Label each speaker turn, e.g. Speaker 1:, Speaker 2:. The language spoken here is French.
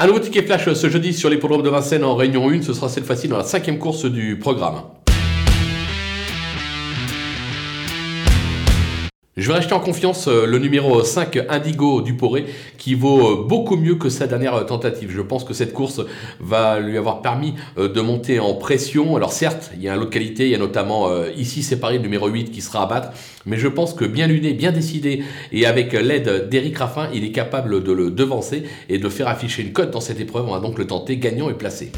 Speaker 1: Un nouveau ticket flash ce jeudi sur l'hippodrome de Vincennes en Réunion 1. Ce sera cette fois-ci dans la cinquième course du programme. Je vais racheter en confiance euh, le numéro 5 Indigo du Poré qui vaut euh, beaucoup mieux que sa dernière euh, tentative. Je pense que cette course va lui avoir permis de monter en pression. Alors certes, il y a un lot qualité, il y a notamment ici séparé le numéro 8 qui sera à battre, mais je pense que bien luné, bien décidé et avec l'aide d'Eric Raffin, il est capable de le devancer et de faire afficher une cote dans cette épreuve. On va donc le tenter gagnant et placé.